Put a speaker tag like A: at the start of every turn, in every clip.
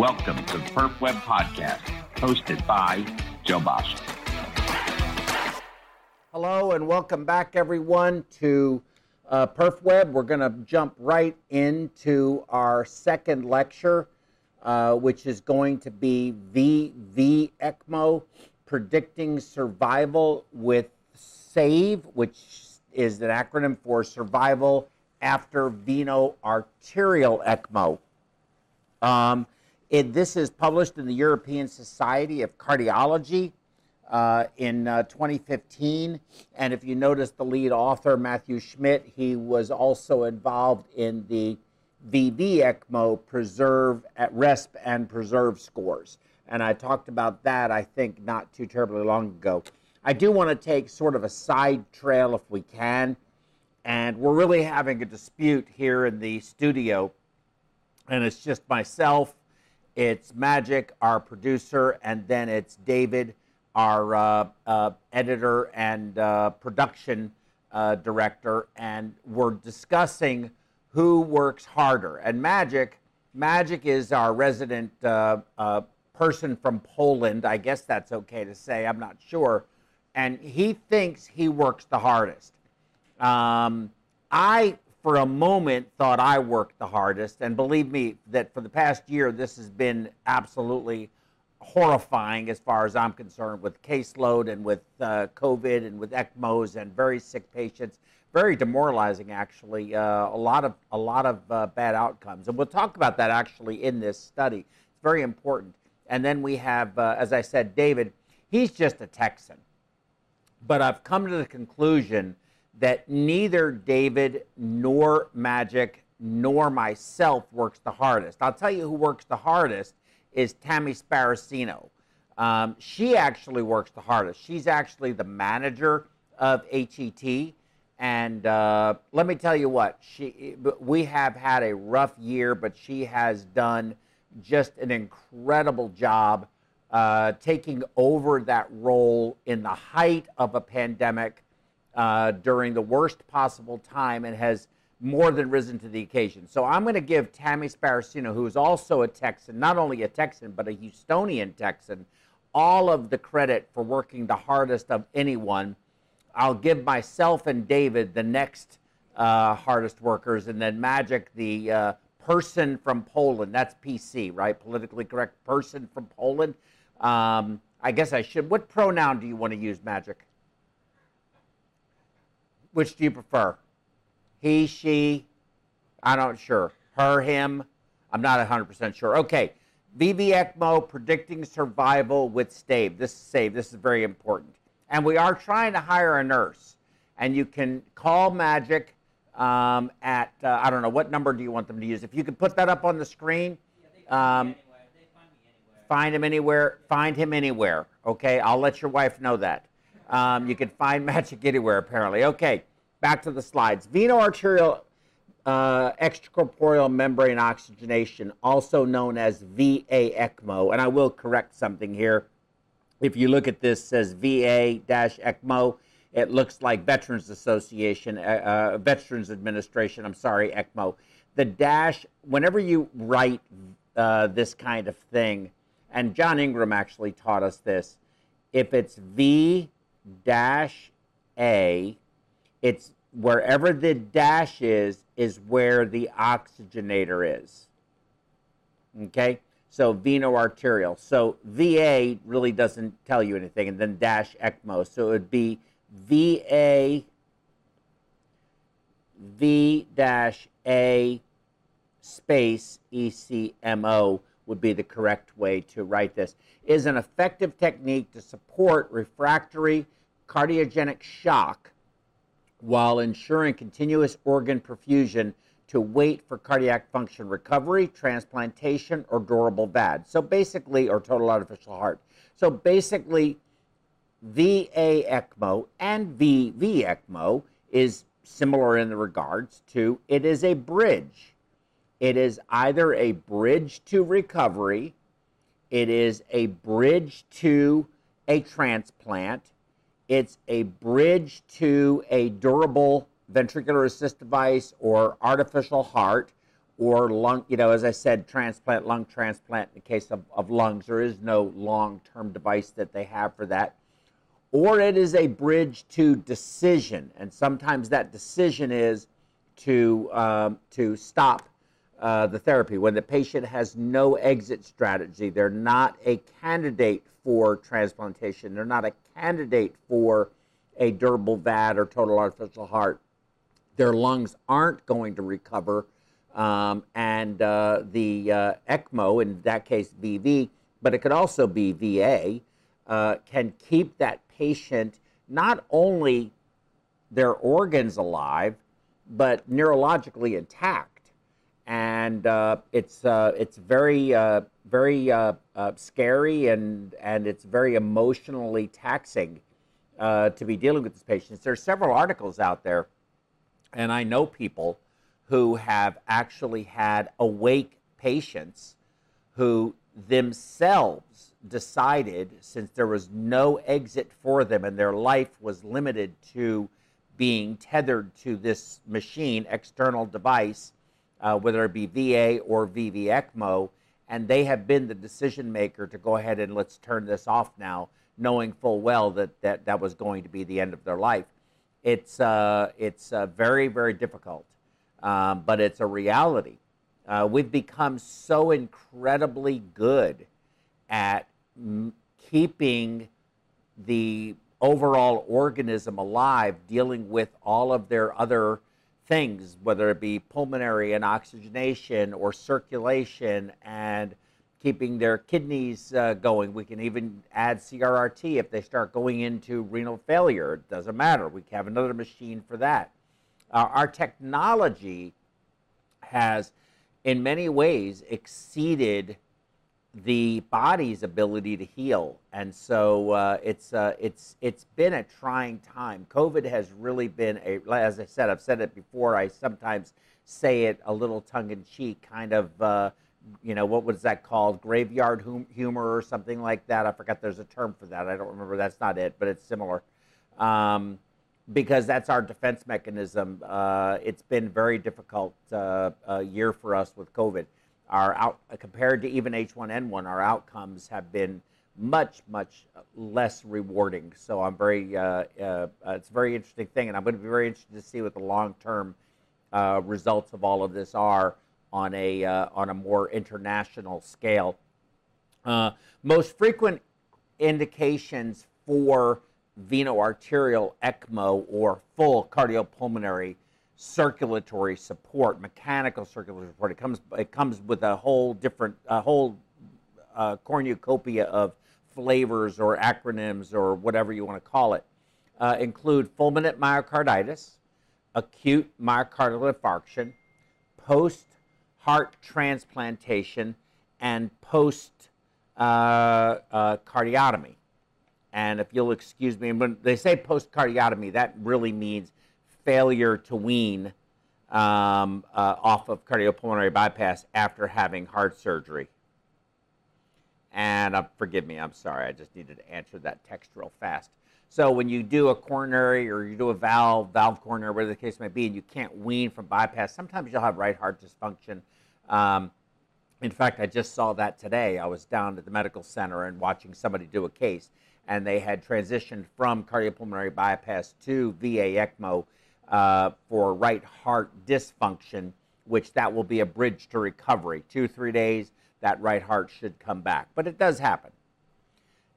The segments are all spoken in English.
A: Welcome to the Perf Web Podcast, hosted by Joe Basha.
B: Hello and welcome back, everyone, to uh, Perf Web. We're going to jump right into our second lecture, uh, which is going to be VV ECMO, Predicting Survival with SAVE, which is an acronym for Survival After Veno Arterial ECMO. Um, it, this is published in the European Society of Cardiology uh, in uh, 2015. And if you notice the lead author, Matthew Schmidt, he was also involved in the VV ECMO preserve at RESP and preserve scores. And I talked about that, I think, not too terribly long ago. I do want to take sort of a side trail if we can. And we're really having a dispute here in the studio. And it's just myself it's Magic, our producer, and then it's David, our uh, uh, editor and uh, production uh, director, and we're discussing who works harder. And Magic, Magic is our resident uh, uh, person from Poland. I guess that's okay to say. I'm not sure, and he thinks he works the hardest. Um, I for a moment thought I worked the hardest. And believe me, that for the past year, this has been absolutely horrifying as far as I'm concerned with caseload and with uh, COVID and with ECMOs and very sick patients. Very demoralizing, actually. Uh, a lot of a lot of uh, bad outcomes, and we'll talk about that actually in this study. It's very important. And then we have, uh, as I said, David. He's just a Texan, but I've come to the conclusion that neither David nor Magic nor myself works the hardest. I'll tell you who works the hardest is Tammy Sparacino. Um, she actually works the hardest. She's actually the manager of HET. And uh, let me tell you what, she, we have had a rough year, but she has done just an incredible job uh, taking over that role in the height of a pandemic uh, during the worst possible time and has more than risen to the occasion. So I'm going to give Tammy Sparacino, who is also a Texan, not only a Texan, but a Houstonian Texan, all of the credit for working the hardest of anyone. I'll give myself and David the next uh, hardest workers, and then Magic, the uh, person from Poland. That's PC, right? Politically correct person from Poland. Um, I guess I should. What pronoun do you want to use, Magic? Which do you prefer? He, she, I'm not sure. Her, him, I'm not 100% sure. Okay, VV ECMO predicting survival with SAVE. This is SAVE. This is very important. And we are trying to hire a nurse. And you can call Magic um, at, uh, I don't know, what number do you want them to use? If you could put that up on the screen. Um, find him anywhere. Find him anywhere. Okay, I'll let your wife know that. Um, you can find Magic anywhere, apparently. Okay, back to the slides. Veno-arterial uh, extracorporeal membrane oxygenation, also known as VA ECMO, and I will correct something here. If you look at this, says VA-ECMO, it looks like Veterans Association, uh, uh, Veterans Administration, I'm sorry, ECMO. The dash, whenever you write uh, this kind of thing, and John Ingram actually taught us this, if it's V dash A, it's wherever the dash is, is where the oxygenator is. Okay? So veno-arterial. So VA really doesn't tell you anything, and then dash ECMO. So it would be VA V dash A space ECMO would be the correct way to write this. Is an effective technique to support refractory cardiogenic shock while ensuring continuous organ perfusion to wait for cardiac function recovery, transplantation, or durable VAD. So basically, or total artificial heart. So basically, VA ECMO and VV ECMO is similar in the regards to it is a bridge. It is either a bridge to recovery, it is a bridge to a transplant, it's a bridge to a durable ventricular assist device or artificial heart, or lung, you know, as I said, transplant, lung transplant in the case of, of lungs. There is no long term device that they have for that. Or it is a bridge to decision. And sometimes that decision is to, um, to stop uh, the therapy. When the patient has no exit strategy, they're not a candidate for transplantation, they're not a candidate for a durable VAD or total artificial heart. Their lungs aren't going to recover um, and uh, the uh, ECMO, in that case VV, but it could also be VA, uh, can keep that patient not only their organs alive, but neurologically intact. And uh, it's, uh, it's very, uh, very scary and, and it's very emotionally taxing to be dealing with these patients. There are several articles out there, and I know people who have actually had awake patients who themselves decided, since there was no exit for them and their life was limited to being tethered to this machine, external device, uh, whether it be VA or VV ECMO, and they have been the decision maker to go ahead and let's turn this off now, knowing full well that that, that was going to be the end of their life. It's, uh, it's uh, very, very difficult um, but it's a reality. Uh, we've become so incredibly good at keeping the overall organism alive, dealing with all of their other things, whether it be pulmonary and oxygenation or circulation and keeping their kidneys uh, going. We can even add CRRT if they start going into renal failure. It doesn't matter. We have another machine for that. Uh, our technology has, in many ways, exceeded the body's ability to heal, and so uh, it's uh, it's it's been a trying time. COVID has really been a, as I said, I've said it before. I sometimes say it a little tongue in cheek, kind of, uh, you know, what was that called? Graveyard hum- humor or something like that. I forgot. There's a term for that. I don't remember. That's not it, but it's similar. Um, because that's our defense mechanism. Uh, it's been very difficult uh, year for us with COVID. Our out, compared to even H1N1, our outcomes have been much, much less rewarding. So I'm very, uh, uh, it's a very interesting thing, and I'm going to be very interested to see what the long-term uh, results of all of this are on a uh, on a more international scale. most frequent indications for veno-arterial ECMO or full cardiopulmonary circulatory support, mechanical circulatory support. It comes it comes with a whole different a whole uh, cornucopia of flavors or acronyms or whatever you want to call it. Uh, include fulminant myocarditis, acute myocardial infarction, post heart transplantation, and post uh, uh cardiotomy. And if you'll excuse me, when they say post-cardiotomy, that really means failure to wean um, uh, off of cardiopulmonary bypass after having heart surgery. And uh, forgive me, I'm sorry, I just needed to answer that text real fast. So when you do a coronary or you do a valve, valve coronary, whatever the case may be, and you can't wean from bypass, sometimes you'll have right heart dysfunction. Um, in fact, I just saw that today. I was down at the medical center and watching somebody do a case and they had transitioned from cardiopulmonary bypass to VA ECMO uh, for right heart dysfunction, which that will be a bridge to recovery. Two, three days, that right heart should come back. But it does happen.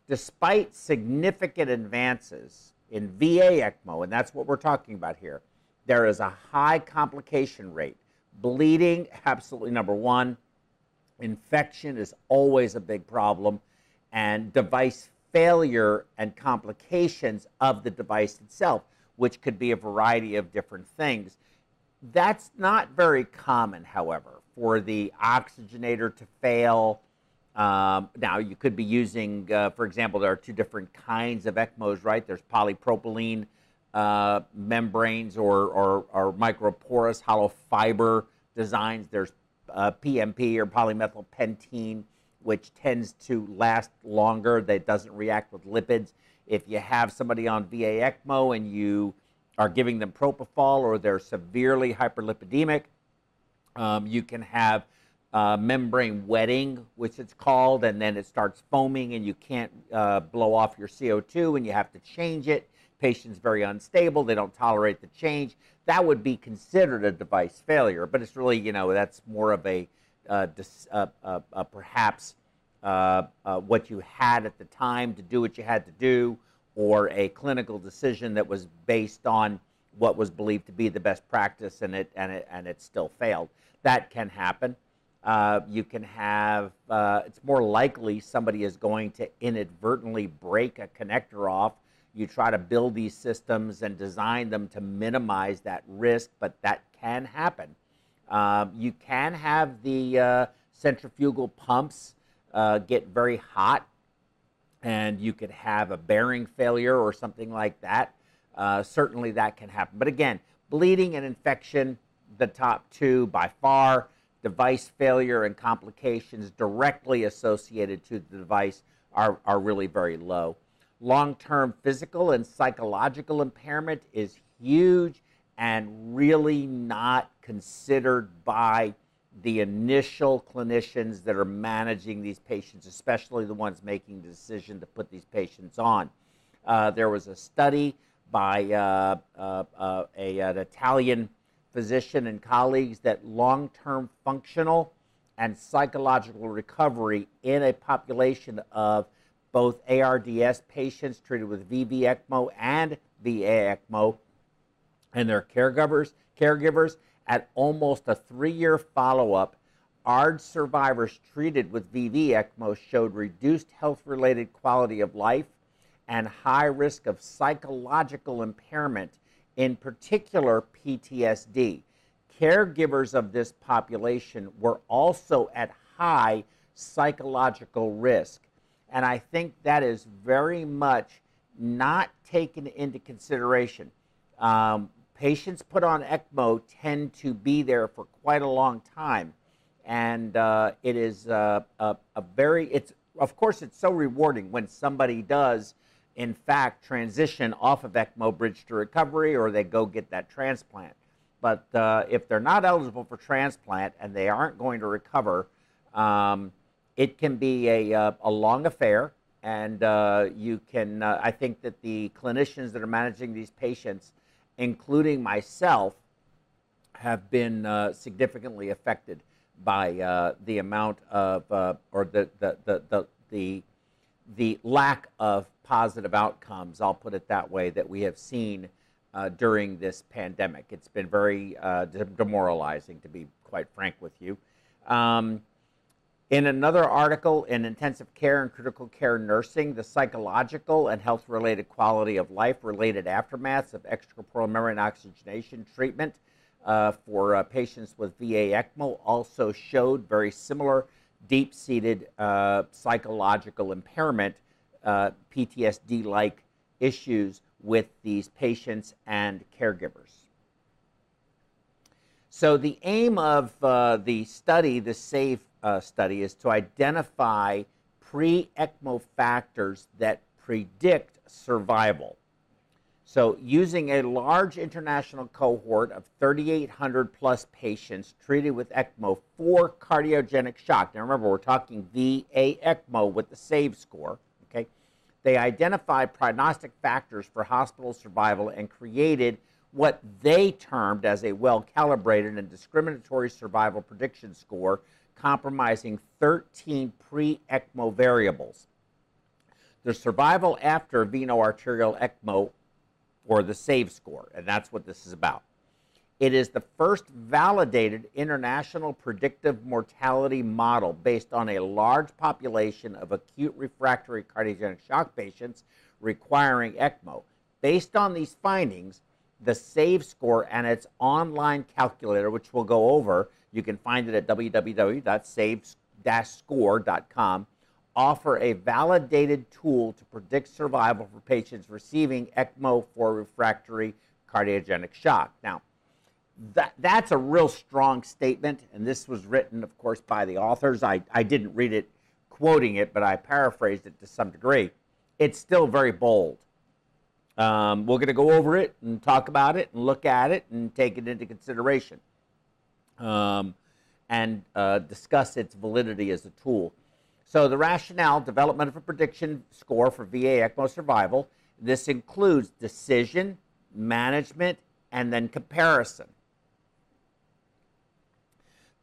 B: Despite significant advances in VA ECMO, and that's what we're talking about here, there is a high complication rate. Bleeding, absolutely number one. Infection is always a big problem. And device failure and complications of the device itself, which could be a variety of different things. That's not very common, however, for the oxygenator to fail. Um, now, you could be using, uh, for example, there are two different kinds of ECMOs, right? There's polypropylene uh, membranes or, or, or, microporous hollow fiber designs. There's uh, PMP or polymethylpentene which tends to last longer, that doesn't react with lipids. If you have somebody on VA ECMO and you are giving them propofol or they're severely hyperlipidemic, Um, you can have uh, membrane wetting, which it's called, and then it starts foaming and you can't uh, blow off your CO2 and you have to change it. Patient's very unstable, they don't tolerate the change. That would be considered a device failure, but it's really, you know, that's more of a uh, dis, uh, uh, uh, what you had at the time to do what you had to do, or a clinical decision that was based on what was believed to be the best practice and it, and it, and it still failed. That can happen. Uh, you can have, uh, it's more likely somebody is going to inadvertently break a connector off. You try to build these systems and design them to minimize that risk, but that can happen. Um, you can have the uh, centrifugal pumps uh, get very hot, and you could have a bearing failure or something like that. Uh, certainly that can happen. But again, bleeding and infection, the top two by far device failure and complications directly associated to the device are, are really very low. Long term physical and psychological impairment is huge and really not considered by the initial clinicians that are managing these patients, especially the ones making the decision to put these patients on. Uh, there was a study by uh, uh, uh a, an Italian physician and colleagues that long term functional and psychological recovery in a population of both ARDS patients treated with VV ECMO and VA ECMO and their caregivers, caregivers at almost a three year follow up. ARD survivors treated with VV ECMO showed reduced health related quality of life and high risk of psychological impairment in particular PTSD. Caregivers of this population were also at high psychological risk. And I think that is very much not taken into consideration. Um, patients put on ECMO tend to be there for quite a long time. And uh, it is uh, a, a very, it's, of course, it's so rewarding when somebody does in fact, transition off of ECMO bridge to recovery or they go get that transplant. But uh, if they're not eligible for transplant and they aren't going to recover, um, it can be a, uh, a long affair. And uh, you can, uh, I think that the clinicians that are managing these patients, including myself, have been uh, significantly affected by uh, the amount of, or the, the, the, the, the the lack of positive outcomes, I'll put it that way, that we have seen uh, during this pandemic. It's been very uh, demoralizing, to be quite frank with you. Um, in another article in intensive care and critical care nursing, the psychological and health related quality of life related aftermaths of extracorporeal membrane oxygenation treatment uh, for uh, patients with VA ECMO also showed very similar deep seated uh, psychological impairment, uh, PTSD like issues with these patients and caregivers. So, the aim of uh, the study, the SAVE uh, study, is to identify pre ECMO factors that predict survival. So, using a large international cohort of 3,800 plus patients treated with ECMO for cardiogenic shock. Now, remember, we're talking VA ECMO with the SAVE score. Okay, they identified prognostic factors for hospital survival and created what they termed as a well calibrated and discriminatory survival prediction score, comprising 13 pre ECMO variables. The survival after veno-arterial ECMO or the SAVE score, and that's what this is about. It is the first validated international predictive mortality model based on a large population of acute refractory cardiogenic shock patients requiring ECMO. Based on these findings, the SAVE score and its online calculator, which we'll go over, you can find it at www.save-score.com, offer a validated tool to predict survival for patients receiving ECMO for refractory cardiogenic shock. Now, that, that's a real strong statement, and this was written, of course, by the authors. I, I didn't read it quoting it, but I paraphrased it to some degree. It's still very bold. Um, we're going to go over it and talk about it and look at it and take it into consideration. Um, and uh, discuss its validity as a tool. So the rationale, development of a prediction score for VA ECMO survival. This includes decision, management, and then comparison.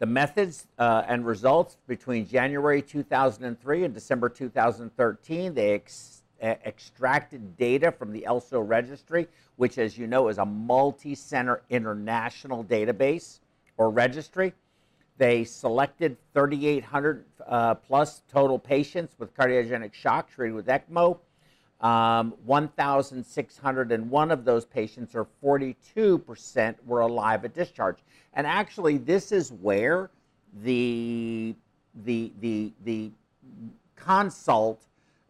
B: The methods uh, and results between January 2003 and December 2013, they ex extracted data from the ELSO registry, which, as you know, is a multi center international database or registry. They selected 3,800 uh, plus total patients with cardiogenic shock treated with ECMO. Um, 1,601 of those patients, or 42%, were alive at discharge. And actually, this is where the the the the consult,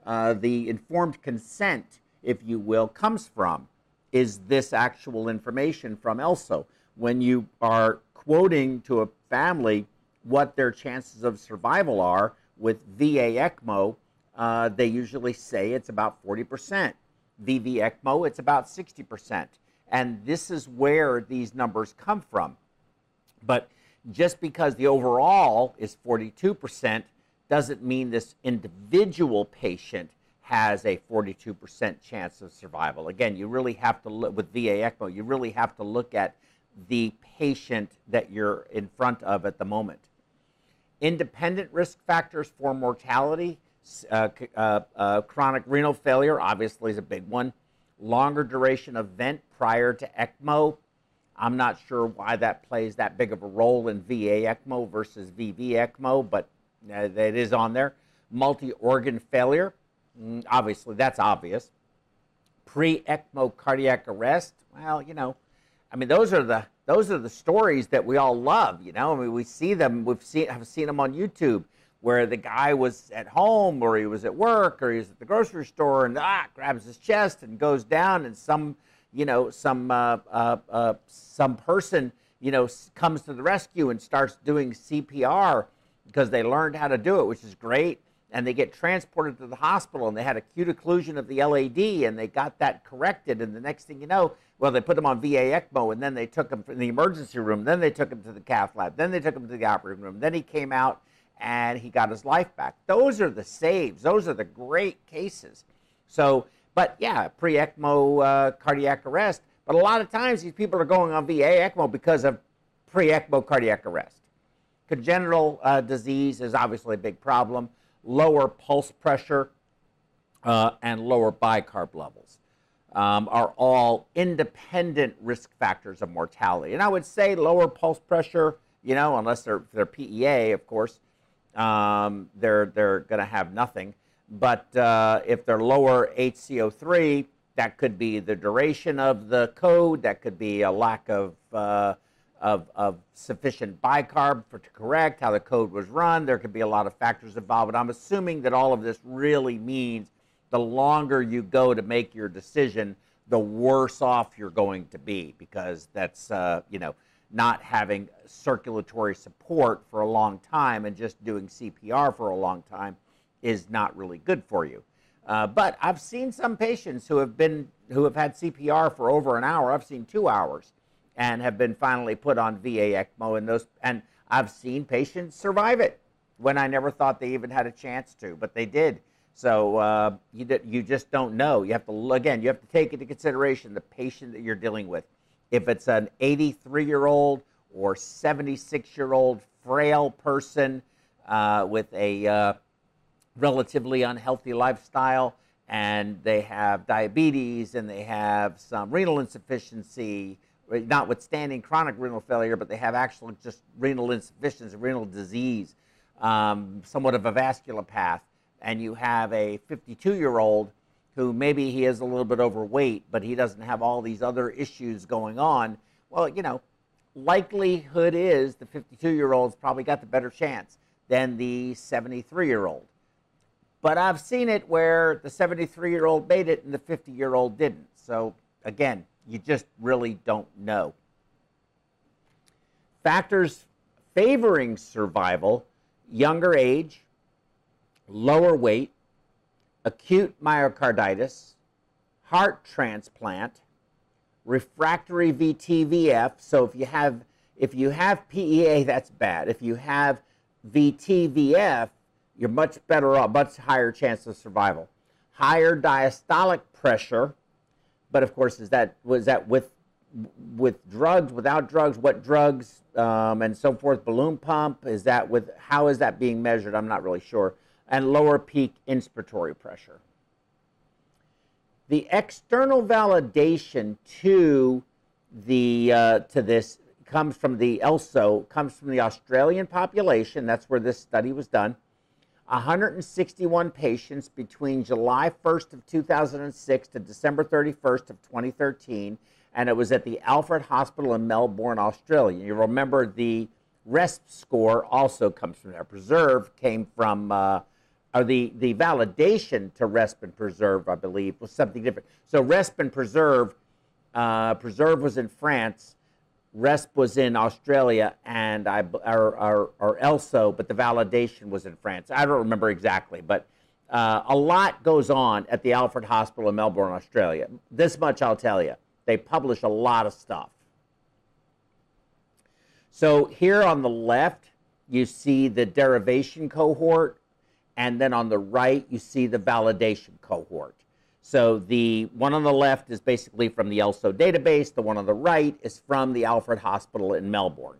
B: uh, the informed consent, if you will, comes from. Is this actual information from ELSO? When you are quoting to a family what their chances of survival are with VA ECMO, uh, they usually say it's about 40%. VV ECMO, it's about 60%. And this is where these numbers come from. But just because the overall is 42% doesn't mean this individual patient has a 42% chance of survival. Again, you really have to look with VA ECMO, you really have to look at the patient that you're in front of at the moment. Independent risk factors for mortality, uh, uh, uh, chronic renal failure obviously is a big one. Longer duration event prior to ECMO, I'm not sure why that plays that big of a role in VA ECMO versus VV ECMO, but uh, it is on there. Multi organ failure, mm, obviously, that's obvious. Pre ECMO cardiac arrest, well, you know, I mean, those are the those are the stories that we all love. You know, I mean, we see them. We've seen have seen them on YouTube where the guy was at home or he was at work or he was at the grocery store and ah grabs his chest and goes down and some you know, some uh, uh, uh, some person, you know, comes to the rescue and starts doing CPR because they learned how to do it, which is great. And they get transported to the hospital, and they had acute occlusion of the LAD, and they got that corrected. And the next thing you know, well, they put him on VA ECMO, and then they took him from the emergency room. Then they took him to the cath lab. Then they took him to the operating room. Then he came out, and he got his life back. Those are the saves. Those are the great cases. So but yeah, pre ECMO uh, cardiac arrest. But a lot of times these people are going on VA ECMO because of pre ECMO cardiac arrest. Congenital uh, disease is obviously a big problem. Lower pulse pressure uh, and lower bicarb levels um, are all independent risk factors of mortality. And I would say lower pulse pressure, you know, unless they're, they're PEA, of course, um, they're, they're going to have nothing. But uh, if they're lower HCO3, that could be the duration of the code. That could be a lack of, uh, of, of, sufficient bicarb for to correct how the code was run. There could be a lot of factors involved. But I'm assuming that all of this really means the longer you go to make your decision, the worse off you're going to be because that's, uh, you know, not having circulatory support for a long time and just doing CPR for a long time is not really good for you. Uh, but I've seen some patients who have been who have had CPR for over an hour. I've seen two hours, and have been finally put on VA ECMO. And those and I've seen patients survive it when I never thought they even had a chance to, but they did. So uh, you you just don't know. You have to again. You have to take into consideration the patient that you're dealing with. If it's an 83 year old or 76 year old frail person uh, with a uh, relatively unhealthy lifestyle and they have diabetes and they have some renal insufficiency, notwithstanding chronic renal failure, but they have actual just renal insufficiency, renal disease, um, somewhat of a vascular path. And you have a 52 year old who maybe he is a little bit overweight, but he doesn't have all these other issues going on. Well, you know, likelihood is the 52 year old's probably got the better chance than the 73 year old. But I've seen it where the 73 year old made it and the 50 year old didn't. So again, you just really don't know. Factors favoring survival younger age, lower weight, acute myocarditis, heart transplant, refractory VTVF. So if you have If you have PEA, that's bad. If you have VTVF, you're much better off, much higher chance of survival. Higher diastolic pressure, but of course, is that was that with with drugs, without drugs, what drugs, um, and so forth? Balloon pump is that with how is that being measured? I'm not really sure. And lower peak inspiratory pressure. The external validation to the uh, to this comes from the ELSO comes from the Australian population. That's where this study was done. 161 patients between July 1st of 2006 to December 31st of 2013, and it was at the Alfred Hospital in Melbourne, Australia. You remember the RESP score also comes from there. Preserve came from, uh, or the, the validation to RESP and Preserve, I believe, was something different. So RESP and Preserve, uh, Preserve was in France, RESP was in Australia, and I, or, or, or ELSO, but the validation was in France. I don't remember exactly, but uh, a lot goes on at the Alfred Hospital in Melbourne, Australia. This much I'll tell you. They publish a lot of stuff. So here on the left, you see the derivation cohort, and then on the right, you see the validation cohort. So the one on the left is basically from the ELSO database. The one on the right is from the Alfred Hospital in Melbourne.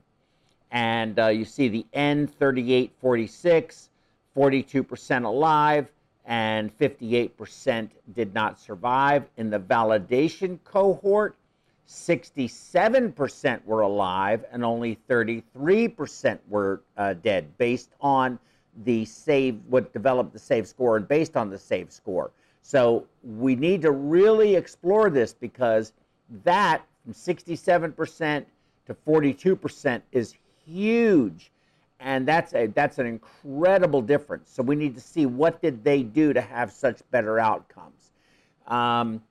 B: And uh, you see the N3846, 42% alive, and 58% did not survive. In the validation cohort, 67% were alive and only 33% were uh, dead based on the save, what developed the save score and based on the save score. So we need to really explore this because that from 67% to 42% is huge. And that's a that's an incredible difference. So we need to see what did they do to have such better outcomes. Um,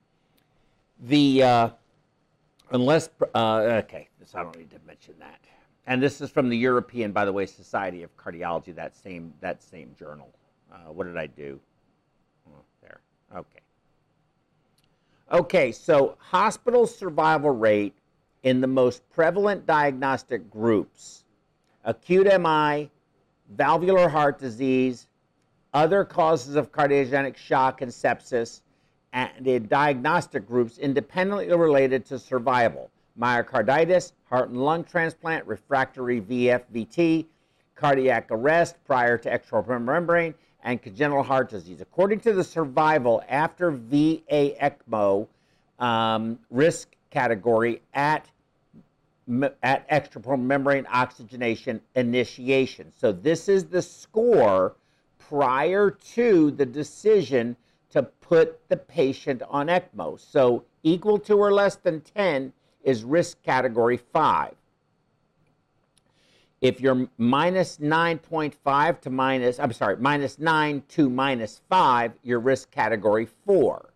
B: the uh, unless uh, okay, this I don't need to mention that. And this is from the European, by the way, Society of Cardiology. That same that same journal. Uh, what did I do? There. Okay. Okay, so hospital survival rate in the most prevalent diagnostic groups acute MI, valvular heart disease, other causes of cardiogenic shock and sepsis, and in diagnostic groups independently related to survival myocarditis, heart and lung transplant, refractory VFVT, cardiac arrest prior to extracorporeal membrane, and congenital heart disease. According to the survival after VA ECMO um, risk category at at extracorporeal membrane oxygenation initiation. So this is the score prior to the decision to put the patient on ECMO. So equal to or less than 10 is risk category 5. If you're minus 9.5 to minus, I'm sorry, minus 9 to minus 5, your risk category 4.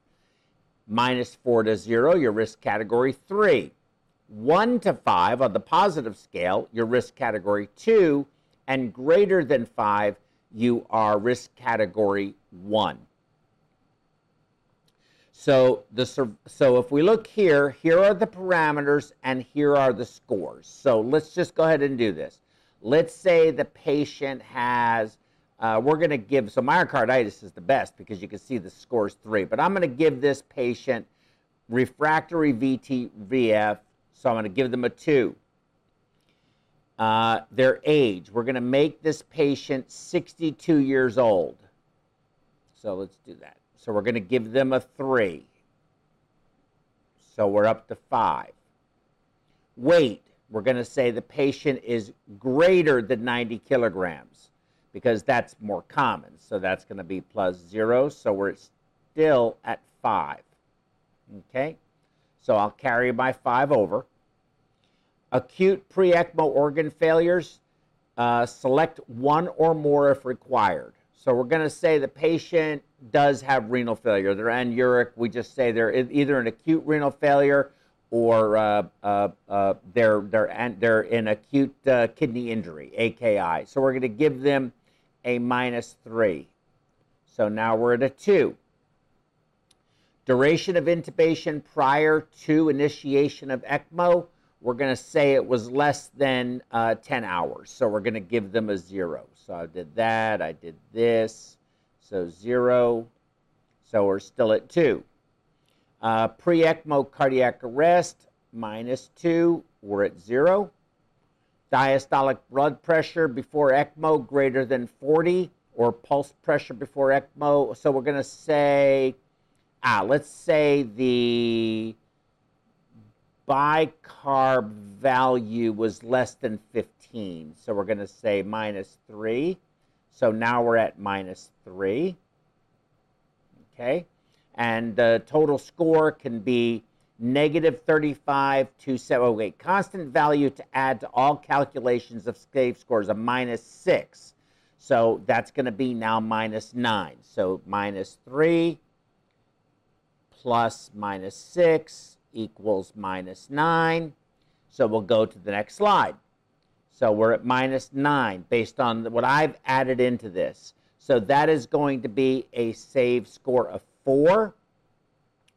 B: Minus 4 to 0, your risk category 3. 1 to 5 on the positive scale, your risk category 2. And greater than 5, you are risk category 1. So, the, so if we look here, here are the parameters and here are the scores. So let's just go ahead and do this. Let's say the patient has, uh, we're going to give, so myocarditis is the best because you can see the scores three, but I'm going to give this patient refractory VTVF, so I'm going to give them a two. Uh, their age, we're going to make this patient 62 years old. So let's do that. So we're going to give them a three. So we're up to five. Weight, we're going to say the patient is greater than 90 kilograms because that's more common. So that's going to be plus zero. So we're still at five. Okay? So I'll carry my five over. Acute pre ECMO organ failures, uh, select one or more if required. So we're going to say the patient does have renal failure. They're anuric. We just say they're either an acute renal failure or uh, uh, uh, they're, they're, they're in acute uh, kidney injury, AKI. So we're going to give them a minus 3. So now we're at a 2. Duration of intubation prior to initiation of ECMO, we're going to say it was less than uh, 10 hours. So we're going to give them a zero. So I did that, I did this, so zero. So we're still at two. Uh, Pre-ECMO cardiac arrest, minus two, we're at zero. Diastolic blood pressure before ECMO greater than 40, or pulse pressure before ECMO. So we're going to say, ah, let's say the bicarb value was less than 15. So we're going to say minus 3. So now we're at minus 3. Okay? And the total score can be negative 35 to 7. Oh, wait, constant value to add to all calculations of SAVE scores, a minus 6. So that's going to be now minus 9. So minus 3 plus minus 6 equals minus 9. So we'll go to the next slide. So we're at minus 9 based on what I've added into this. So that is going to be a save score of 4,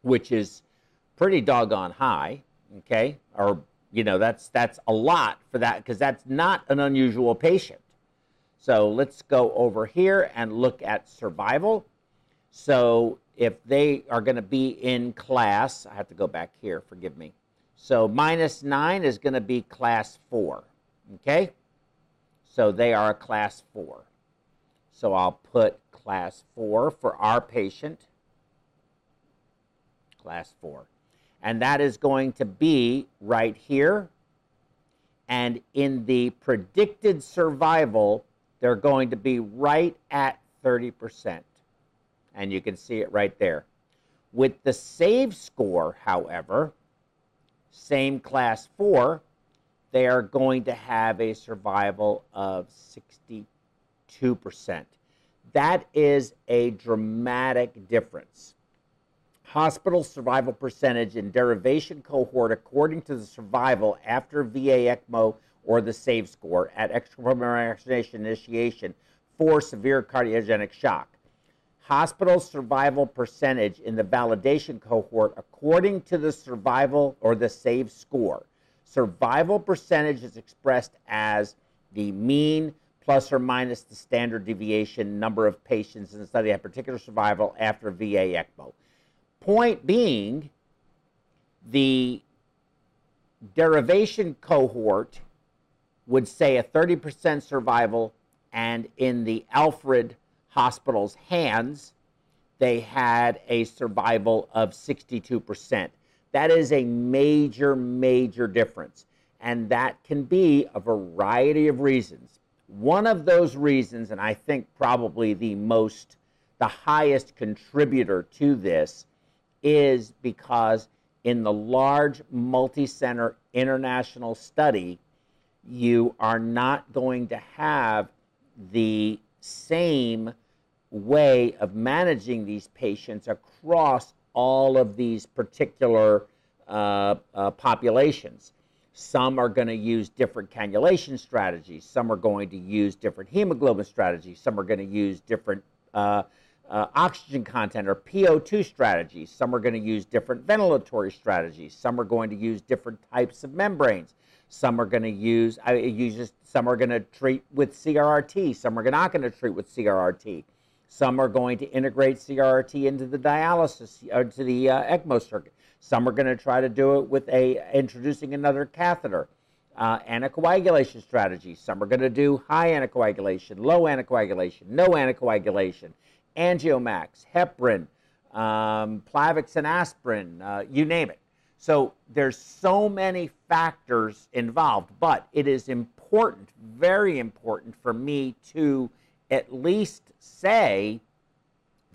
B: which is pretty doggone high, okay? Or, you know, that's, that's a lot for that because that's not an unusual patient. So let's go over here and look at survival. So if they are going to be in class, I have to go back here, forgive me. So minus 9 is going to be class 4, okay? So they are a class 4. So I'll put class 4 for our patient, class 4. And that is going to be right here. And in the predicted survival, they're going to be right at 30% and you can see it right there. With the save score, however, same class 4, they are going to have a survival of 62%. That is a dramatic difference. Hospital survival percentage in derivation cohort according to the survival after VA ECMO or the SAVE score at extrapulmonary oxygenation initiation for severe cardiogenic shock hospital survival percentage in the validation cohort according to the survival or the SAVE score. Survival percentage is expressed as the mean plus or minus the standard deviation number of patients in the study had particular survival after VA ECMO. Point being, the derivation cohort would say a 30% survival, and in the Alfred hospital's hands, they had a survival of 62%. That is a major, major difference. And that can be a variety of reasons. One of those reasons, and I think probably the most, the highest contributor to this, is because in the large multi center international study, you are not going to have the same way of managing these patients across all of these particular uh, uh, populations. Some are going to use different cannulation strategies. Some are going to use different hemoglobin strategies. Some are going to use different uh, uh oxygen content or PO2 strategies. Some are going to use different ventilatory strategies. Some are going to use different types of membranes. Some are going to use, I some are going to treat with CRRT. Some are not going to treat with CRRT. Some are going to integrate CRRT into the dialysis, or uh, to the uh, ECMO circuit. Some are going to try to do it with a introducing another catheter. Uh, anticoagulation strategies. Some are going to do high anticoagulation, low anticoagulation, no anticoagulation, angiomax, heparin, um, Plavix and aspirin, uh, you name it. So there's so many factors involved, but it is important, very important for me to at least say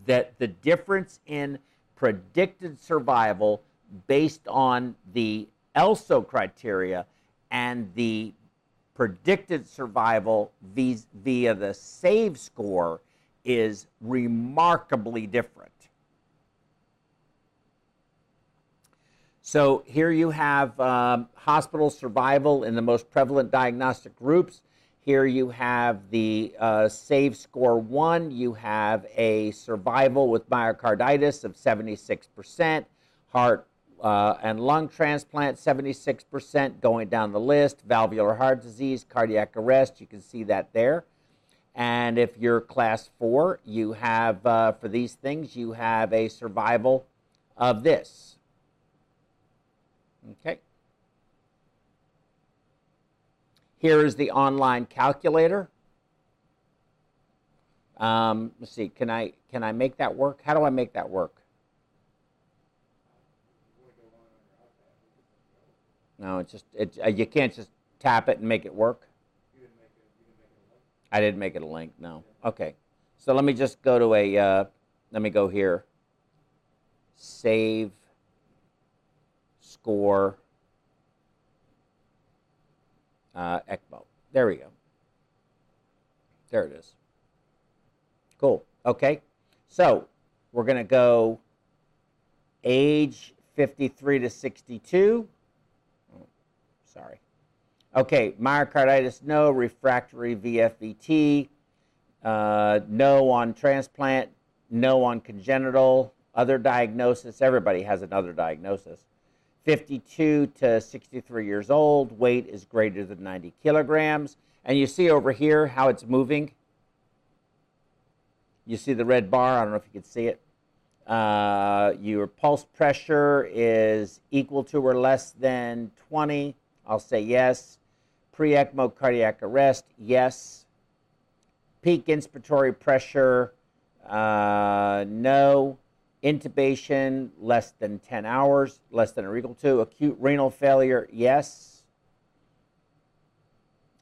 B: that the difference in predicted survival based on the ELSO criteria and the predicted survival via the SAVE score is remarkably different. So here you have um, hospital survival in the most prevalent diagnostic groups. Here you have the uh, SAVE score one. You have a survival with myocarditis of 76%, heart uh, and lung transplant, 76% going down the list. Valvular heart disease, cardiac arrest, you can see that there. And if you're class four, you have, uh, for these things, you have a survival of this. Okay. Here is the online calculator. Um, let's see, can I, can I make that work? How do I make that work? No, it's just, it, uh, you can't just tap it and make it work. I didn't make it a link, no. Okay. So let me just go to a, uh, let me go here. Save, score, uh, ECMO. There we go. There it is. Cool. Okay. So we're going to go age 53 to 62. Oh, sorry. Okay, myocarditis, no. Refractory VFVT, uh, no on transplant, no on congenital. Other diagnosis, everybody has another diagnosis. 52 to 63 years old, weight is greater than 90 kilograms. And you see over here how it's moving. You see the red bar, I don't know if you can see it. Uh, your pulse pressure is equal to or less than 20. I'll say yes. Pre ECMO cardiac arrest, yes. Peak inspiratory pressure, uh, no. Intubation, less than 10 hours, less than or equal to. Acute renal failure, yes.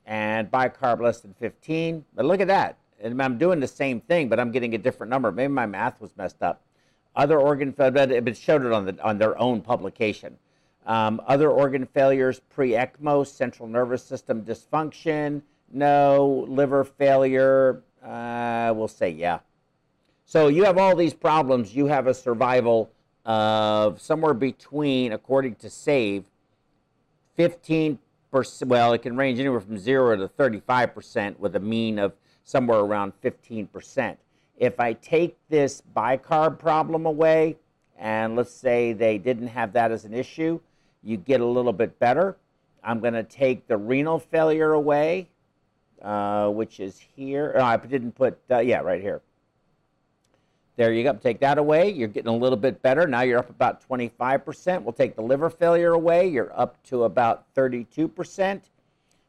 B: And bicarb less than 15. But look at that. And I'm doing the same thing, but I'm getting a different number. Maybe my math was messed up. Other organ failure, it showed it on, the, on their own publication. Um, other organ failures, pre ECMO, central nervous system dysfunction, no. Liver failure, uh, we'll say yeah. So you have all these problems. You have a survival of somewhere between, according to SAVE, 15%, well, it can range anywhere from 0 to 35% with a mean of somewhere around 15%. If I take this bicarb problem away, and let's say they didn't have that as an issue, you get a little bit better. I'm going to take the renal failure away, uh, which is here. Oh, I didn't put, uh, yeah, right here. There you go. Take that away. You're getting a little bit better. Now you're up about 25%. We'll take the liver failure away. You're up to about 32%.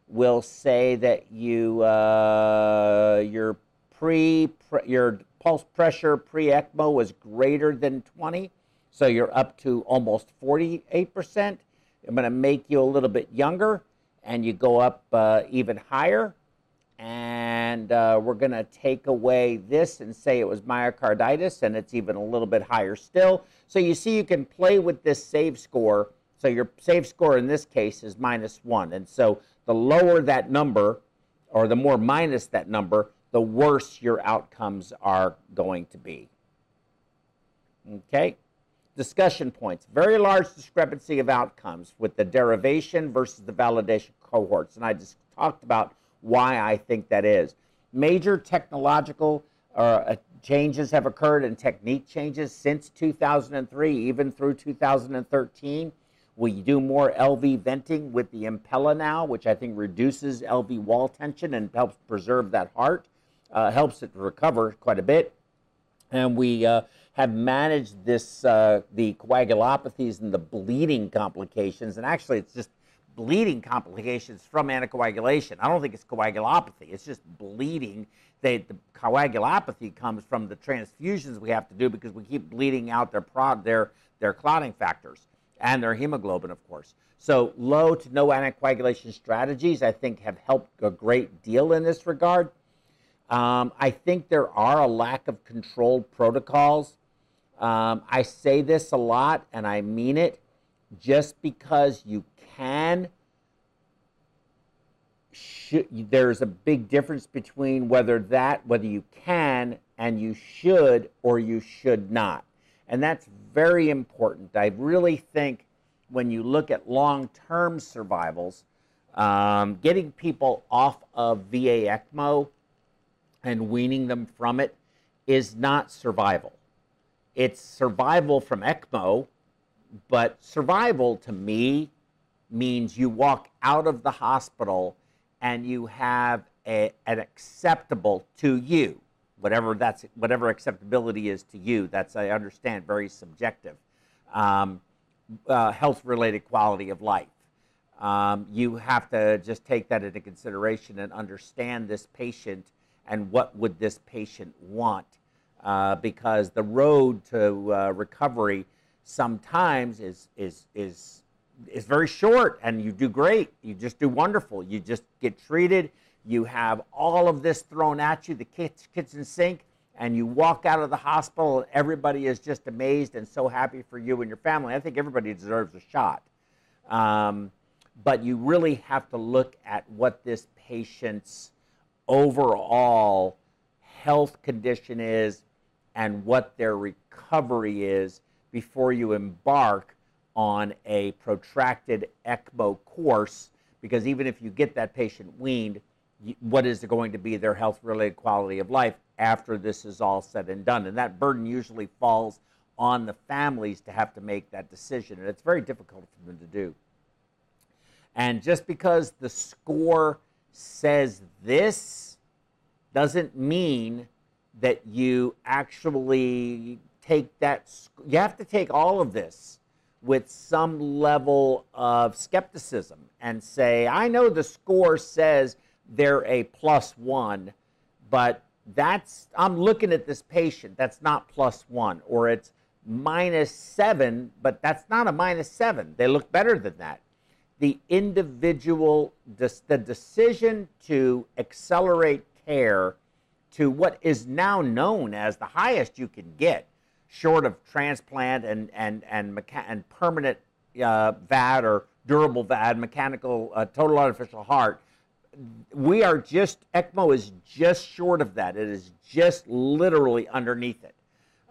B: We'll say that you uh, your pre, pre your pulse pressure pre ECMO was greater than 20. So you're up to almost 48%. I'm going to make you a little bit younger, and you go up uh, even higher. And uh, we're going to take away this and say it was myocarditis, and it's even a little bit higher still. So you see, you can play with this save score. So your save score in this case is minus one. And so the lower that number, or the more minus that number, the worse your outcomes are going to be. Okay? discussion points. Very large discrepancy of outcomes with the derivation versus the validation cohorts. And I just talked about why I think that is. Major technological uh, changes have occurred and technique changes since 2003, even through 2013. We do more LV venting with the Impella now, which I think reduces LV wall tension and helps preserve that heart, uh, helps it recover quite a bit. And we uh, have managed this, uh, the coagulopathies and the bleeding complications. And actually, it's just bleeding complications from anticoagulation. I don't think it's coagulopathy. It's just bleeding. They, the coagulopathy comes from the transfusions we have to do because we keep bleeding out their, prod, their, their clotting factors and their hemoglobin, of course. So low to no anticoagulation strategies, I think, have helped a great deal in this regard. Um, I think there are a lack of controlled protocols um, I say this a lot and I mean it. Just because you can, should, there's a big difference between whether that, whether you can and you should or you should not. And that's very important. I really think when you look at long term survivals, um, getting people off of VA ECMO and weaning them from it is not survival. It's survival from ECMO, but survival to me means you walk out of the hospital and you have a, an acceptable to you, whatever that's whatever acceptability is to you. That's I understand very subjective. Um, uh, health-related quality of life. Um, you have to just take that into consideration and understand this patient and what would this patient want, uh, because the road to uh, recovery sometimes is is is is very short, and you do great. You just do wonderful. You just get treated. You have all of this thrown at you, the kitchen sink, and you walk out of the hospital, and everybody is just amazed and so happy for you and your family. I think everybody deserves a shot. Um, but you really have to look at what this patient's overall health condition is and what their recovery is before you embark on a protracted ECMO course. Because even if you get that patient weaned, what is going to be their health related quality of life after this is all said and done? And that burden usually falls on the families to have to make that decision. And it's very difficult for them to do. And just because the score says this doesn't mean that you actually take that. You have to take all of this with some level of skepticism and say, I know the score says they're a plus one, but that's, I'm looking at this patient, that's not plus one, or it's minus seven, but that's not a minus seven. They look better than that the individual, the decision to accelerate care to what is now known as the highest you can get, short of transplant and, and, and, mecha- and permanent uh, VAD or durable VAD, mechanical, uh, total artificial heart. We are just, ECMO is just short of that. It is just literally underneath it.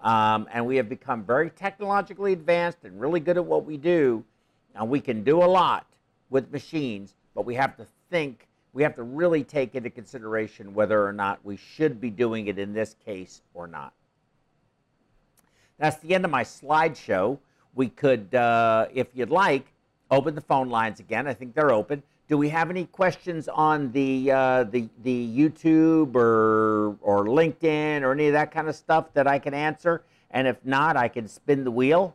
B: Um, and we have become very technologically advanced and really good at what we do. And we can do a lot with machines, but we have to think, we have to really take into consideration whether or not we should be doing it in this case or not. That's the end of my slideshow. We could, uh, if you'd like, open the phone lines again. I think they're open. Do we have any questions on the uh, the the YouTube or or LinkedIn or any of that kind of stuff that I can answer? And if not, I can spin the wheel.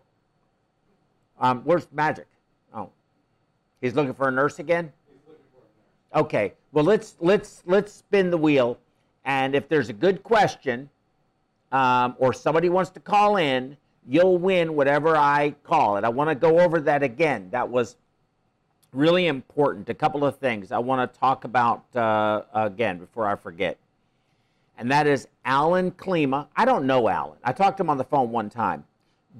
B: Um, where's Magic? Oh, he's looking for a nurse again? Okay. Well, let's let's let's spin the wheel, and if there's a good question, um, or somebody wants to call in, you'll win whatever I call it. I want to go over that again. That was really important. A couple of things I want to talk about uh, again before I forget, and that is Alan Klima. I don't know Alan. I talked to him on the phone one time.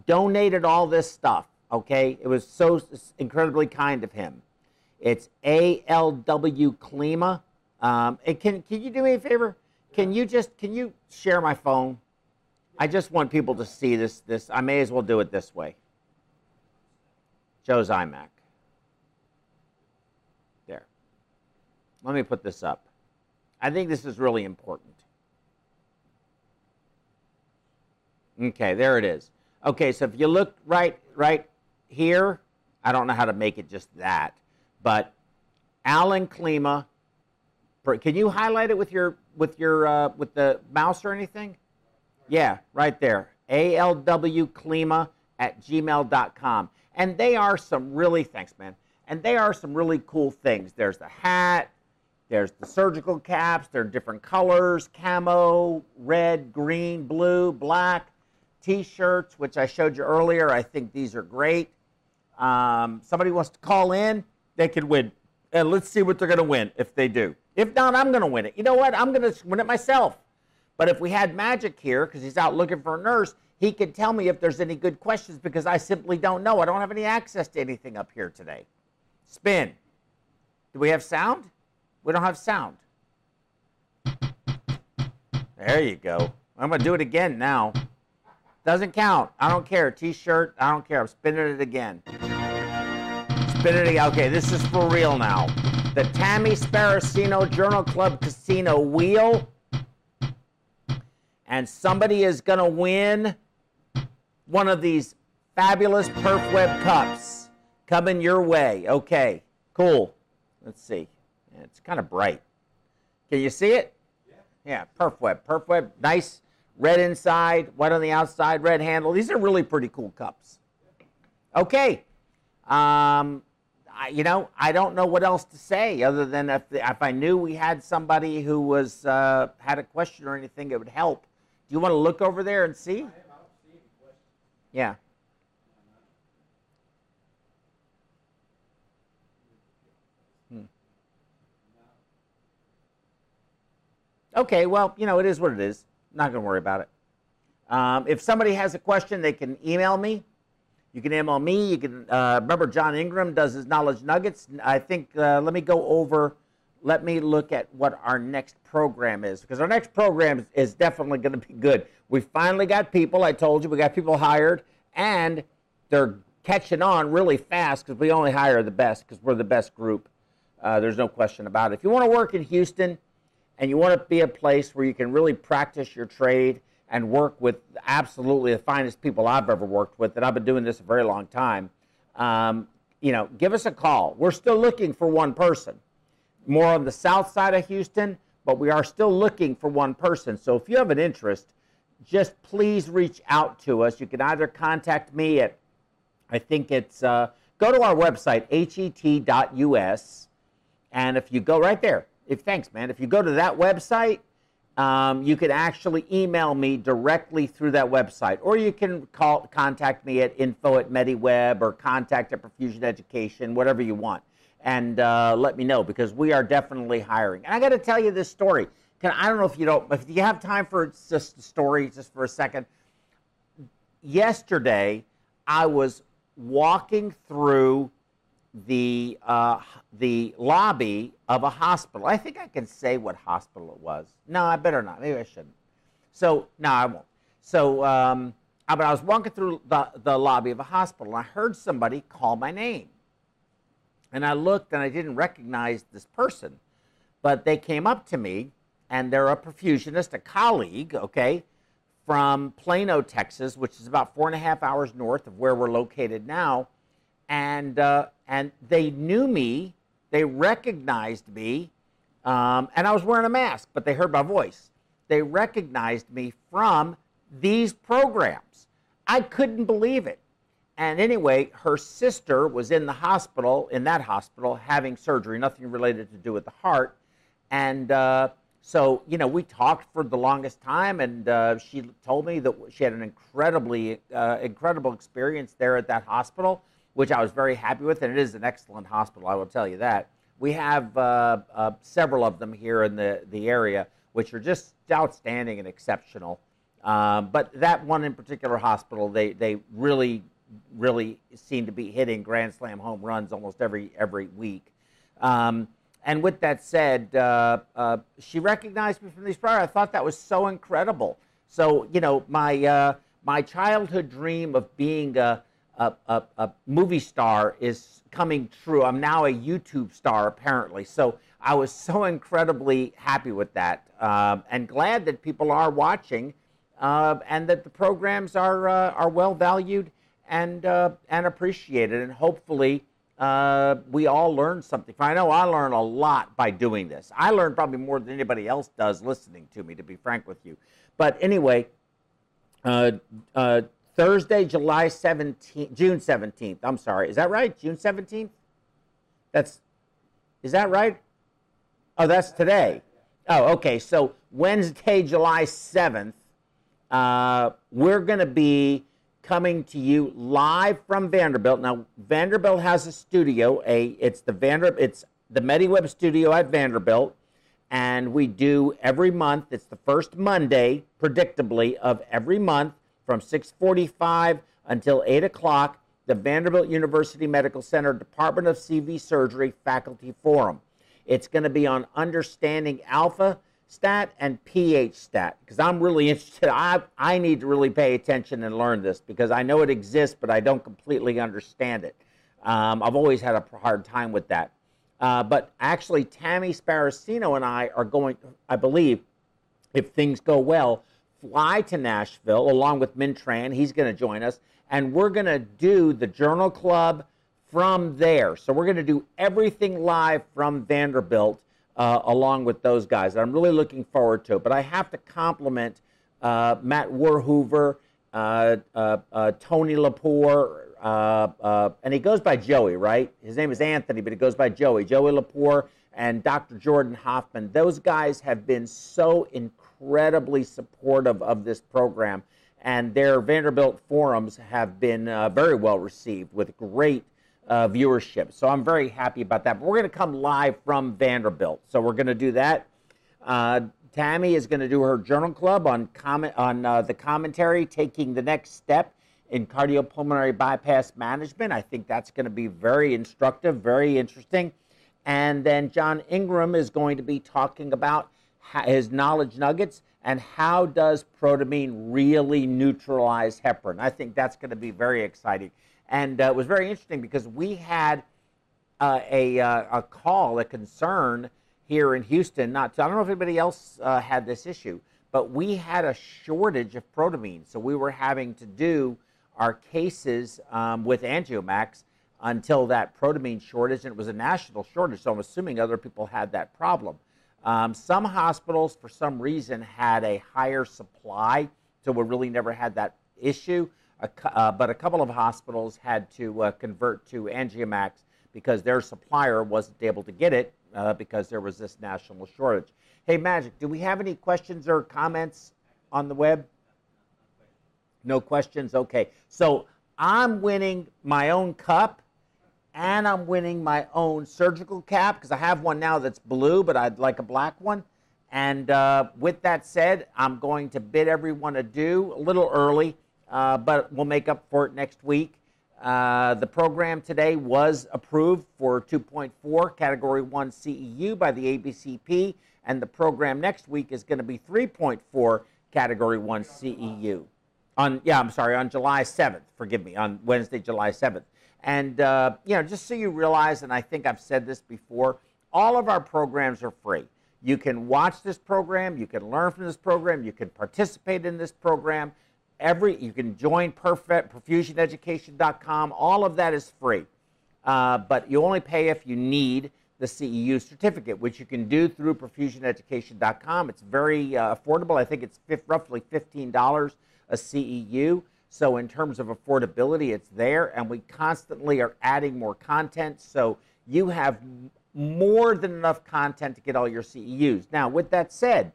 B: Donated all this stuff Okay, it was so incredibly kind of him. It's ALW Klima. Um, can can you do me a favor? Can you just can you share my phone? I just want people to see this. This I may as well do it this way. Joe's iMac. There. Let me put this up. I think this is really important. Okay, there it is. Okay, so if you look right right here, I don't know how to make it just that, but Alan Klima. Can you highlight it with your with your uh, with the mouse or anything? Yeah, right there. ALW Klima at gmail.com. And they are some really, thanks, man. And they are some really cool things. There's the hat, there's the surgical caps, they're different colors camo, red, green, blue, black, t shirts, which I showed you earlier. I think these are great. Um, somebody wants to call in, they could win. And let's see what they're going to win if they do. If not, I'm going to win it. You know what? I'm going to win it myself. But if we had Magic here, because he's out looking for a nurse, he could tell me if there's any good questions because I simply don't know. I don't have any access to anything up here today. Spin. Do we have sound? We don't have sound. There you go. I'm going to do it again now. Doesn't count. I don't care. T-shirt. I don't care. I'm spinning it again. Spin it again. Okay, this is for real now. The Tammy Sparacino Journal Club Casino wheel. And somebody is going to win one of these fabulous Perf Web cups coming your way. Okay, cool. Let's see. It's kind of bright. Can you see it? Yeah, Perf Web. Perf Web, nice red inside, white on the outside, red handle. These are really pretty cool cups. Okay. Um, I, you know, I don't know what else to say other than if, if I knew we had somebody who was uh, had a question or anything, it would help. Do you want to look over there and see? Yeah. Hmm. Okay, well, you know, it is what it is. Not going to worry about it. Um, if somebody has a question, they can email me. You can email me. You can uh, remember John Ingram does his knowledge nuggets. I think uh, let me go over. Let me look at what our next program is because our next program is definitely going to be good. We finally got people. I told you we got people hired, and they're catching on really fast because we only hire the best because we're the best group. Uh, there's no question about it. If you want to work in Houston and you want to be a place where you can really practice your trade and work with absolutely the finest people I've ever worked with, and I've been doing this a very long time, um, you know, give us a call. We're still looking for one person, more on the south side of Houston, but we are still looking for one person. So if you have an interest, just please reach out to us. You can either contact me at, I think it's, uh, go to our website, het.us, and if you go right there, if thanks, man, if you go to that website, um, you can actually email me directly through that website, or you can call contact me at info at MediWeb or contact at Perfusion Education, whatever you want, and uh, let me know because we are definitely hiring. And I got to tell you this story. Can I don't know if you don't, if you have time for just a story, just for a second. Yesterday, I was walking through the uh, the lobby of a hospital. I think I can say what hospital it was. No, I better not. Maybe I shouldn't. So no, I won't. So, um, but I was walking through the, the lobby of a hospital, and I heard somebody call my name. And I looked, and I didn't recognize this person, but they came up to me, and they're a perfusionist, a colleague, okay, from Plano, Texas, which is about four and a half hours north of where we're located now and uh, and they knew me, they recognized me, um, and I was wearing a mask, but they heard my voice. They recognized me from these programs. I couldn't believe it. And anyway, her sister was in the hospital, in that hospital, having surgery, nothing related to do with the heart. And uh, so, you know, we talked for the longest time, and uh, she told me that she had an incredibly, uh, incredible experience there at that hospital which I was very happy with, and it is an excellent hospital, I will tell you that. We have uh, uh, several of them here in the, the area, which are just outstanding and exceptional. Um, but that one in particular hospital, they, they really, really seem to be hitting grand slam home runs almost every, every week. Um, and with that said, uh, uh she recognized me from these prior. I thought that was so incredible. So, you know, my, uh, my childhood dream of being a, a, a, a, movie star is coming true. I'm now a YouTube star, apparently. So I was so incredibly happy with that uh, and glad that people are watching uh, and that the programs are, uh, are well valued and, uh, and appreciated. And hopefully, uh, we all learn something. I know I learn a lot by doing this. I learn probably more than anybody else does listening to me, to be frank with you. But anyway, uh, uh, Thursday, July 17th, June 17th. I'm sorry. Is that right? June 17th? That's, is that right? Oh, that's today. Oh, okay. So Wednesday, July 7th, uh, we're going to be coming to you live from Vanderbilt. Now, Vanderbilt has a studio. A it's the Vanderbilt. It's the MediWeb studio at Vanderbilt, and we do every month. It's the first Monday, predictably, of every month from 6:45 until 8 o'clock. The Vanderbilt University Medical Center Department of CV Surgery Faculty Forum. It's going to be on understanding alpha stat and pH stat because I'm really interested. I, I need to really pay attention and learn this because I know it exists, but I don't completely understand it. Um, I've always had a hard time with that. Uh, but actually, Tammy Sparacino and I are going, I believe, if things go well, fly to Nashville along with Min Tran. He's going to join us. and we're going to do the Journal Club from there. So we're going to do everything live from Vanderbilt uh, along with those guys. I'm really looking forward to it. But I have to compliment uh, Matt Warhoover, uh, uh, uh Tony Lapore, uh, and he goes by Joey, right? His name is Anthony, but he goes by Joey. Joey Lapore and Dr. Jordan Hoffman. Those guys have been so incredibly supportive of this program, and their Vanderbilt forums have been very well received with great uh, viewership. So I'm very happy about that. But we're going to come live from Vanderbilt. So we're going to do that. Uh, Tammy is going to do her journal club on comment on uh, the commentary, taking the next step in cardiopulmonary bypass management. I think that's going to be very instructive, very interesting. And then John Ingram is going to be talking about his knowledge nuggets and how does protamine really neutralize heparin. I think that's going to be very exciting. And uh, it was very interesting because we had uh, a, uh, a call, a concern here in Houston. Not to, I don't know if anybody else uh, had this issue, but we had a shortage of protamine. So we were having to do our cases um, with Angiomax until that protamine shortage, and it was a national shortage. So I'm assuming other people had that problem. Um, some hospitals, for some reason, had a higher supply, so we really never had that issue uh, but a couple of hospitals had to uh, convert to Angiomax because their supplier wasn't able to get it uh, because there was this national shortage. Hey, Magic, do we have any questions or comments on the web? No questions? Okay. So I'm winning my own cup and I'm winning my own surgical cap because I have one now that's blue, but I'd like a black one. And uh, with that said, I'm going to bid everyone adieu a little early uh, but we'll make up for it next week. Uh, the program today was approved for 2.4 Category 1 CEU by the ABCP, and the program next week is going to be 3.4 Category 1 CEU. On yeah, I'm sorry, on July 7th. Forgive me, on Wednesday, July 7th. And uh, you know, just so you realize, and I think I've said this before, all of our programs are free. You can watch this program, you can learn from this program, you can participate in this program every you can join perfect perfusioneducation.com all of that is free. Uh, but you only pay if you need the ceu certificate which you can do through perfusioneducation.com it's very uh, affordable. I think it's roughly $15 a ceu so in terms of affordability it's there and we constantly are adding more content. So you have more than enough content to get all your ceus now with that said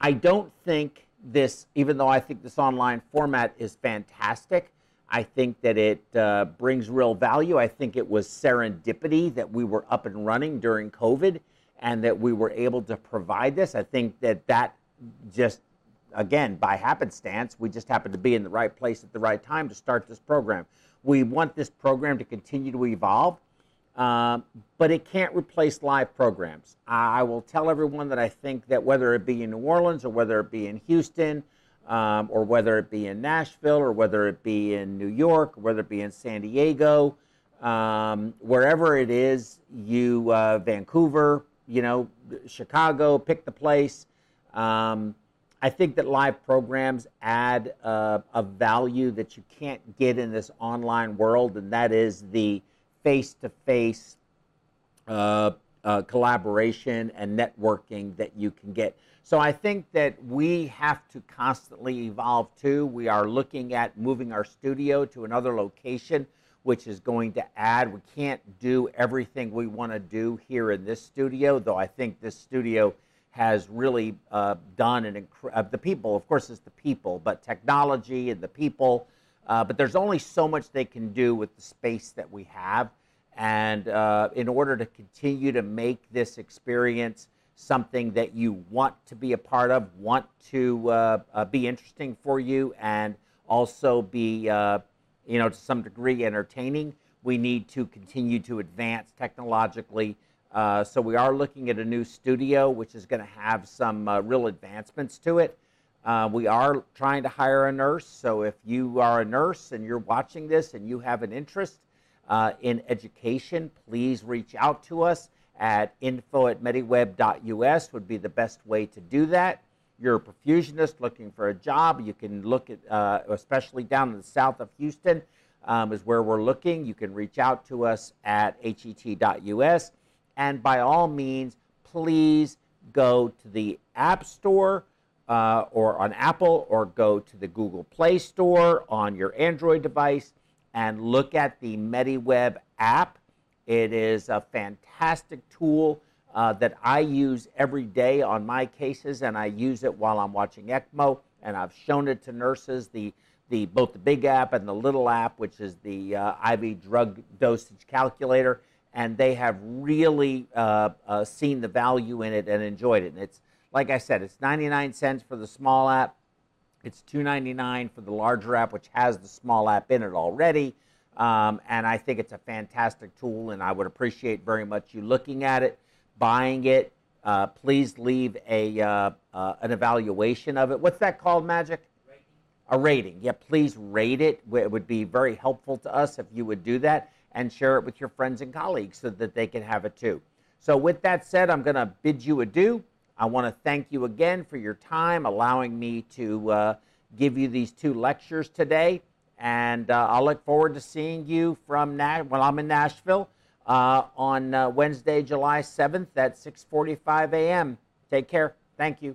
B: i don't think this, even though I think this online format is fantastic, I think that it uh, brings real value. I think it was serendipity that we were up and running during COVID and that we were able to provide this. I think that that just, again, by happenstance, we just happened to be in the right place at the right time to start this program. We want this program to continue to evolve. Um, but it can't replace live programs. I will tell everyone that I think that whether it be in New Orleans or whether it be in Houston um, or whether it be in Nashville or whether it be in New York or whether it be in San Diego, um, wherever it is, you, uh, Vancouver, you know, Chicago, pick the place. Um, I think that live programs add uh, a value that you can't get in this online world, and that is the face to face collaboration and networking that you can get. So I think that we have to constantly evolve too. We are looking at moving our studio to another location, which is going to add. We can't do everything we want to do here in this studio, though I think this studio has really uh, done an incredible. Uh, the people, of course, it's the people, but technology and the people uh, but there's only so much they can do with the space that we have. And uh, in order to continue to make this experience something that you want to be a part of, want to uh, uh be interesting for you, and also be, uh, you know, to some degree entertaining, we need to continue to advance technologically. Uh, so we are looking at a new studio, which is going to have some real advancements to it. Uh, we are trying to hire a nurse, so if you are a nurse and you're watching this and you have an interest uh, in education, please reach out to us at info at mediweb.us would be the best way to do that. you're a perfusionist looking for a job, you can look at, uh, especially down in the south of Houston, um, is where we're looking. You can reach out to us at het.us. And by all means, please go to the App Store uh, or on Apple or go to the Google Play Store on your Android device and look at the MediWeb app. It is a fantastic tool uh, that I use every day on my cases, and I use it while I'm watching ECMO. And I've shown it to nurses, the, the, both the big app and the little app, which is the uh, IV drug dosage calculator. And they have really uh, uh seen the value in it and enjoyed it. And it's, like I said, it's 99 cents for the small app. It's 2.99 for the larger app, which has the small app in it already. Um, and I think it's a fantastic tool, and I would appreciate very much you looking at it buying it, uh, please leave a uh, uh, an evaluation of it. What's that called, Magic?
C: Rating.
B: A rating. Yeah, please rate it. It would be very helpful to us if you would do that and share it with your friends and colleagues so that they can have it too. So, with that said, I'm going to bid you adieu. I want to thank you again for your time, allowing me to uh, give you these two lectures today. And uh, I'll look forward to seeing you from Na- when I'm in Nashville uh, on uh, Wednesday, July 7th at 6:45 a.m. Take care. Thank you.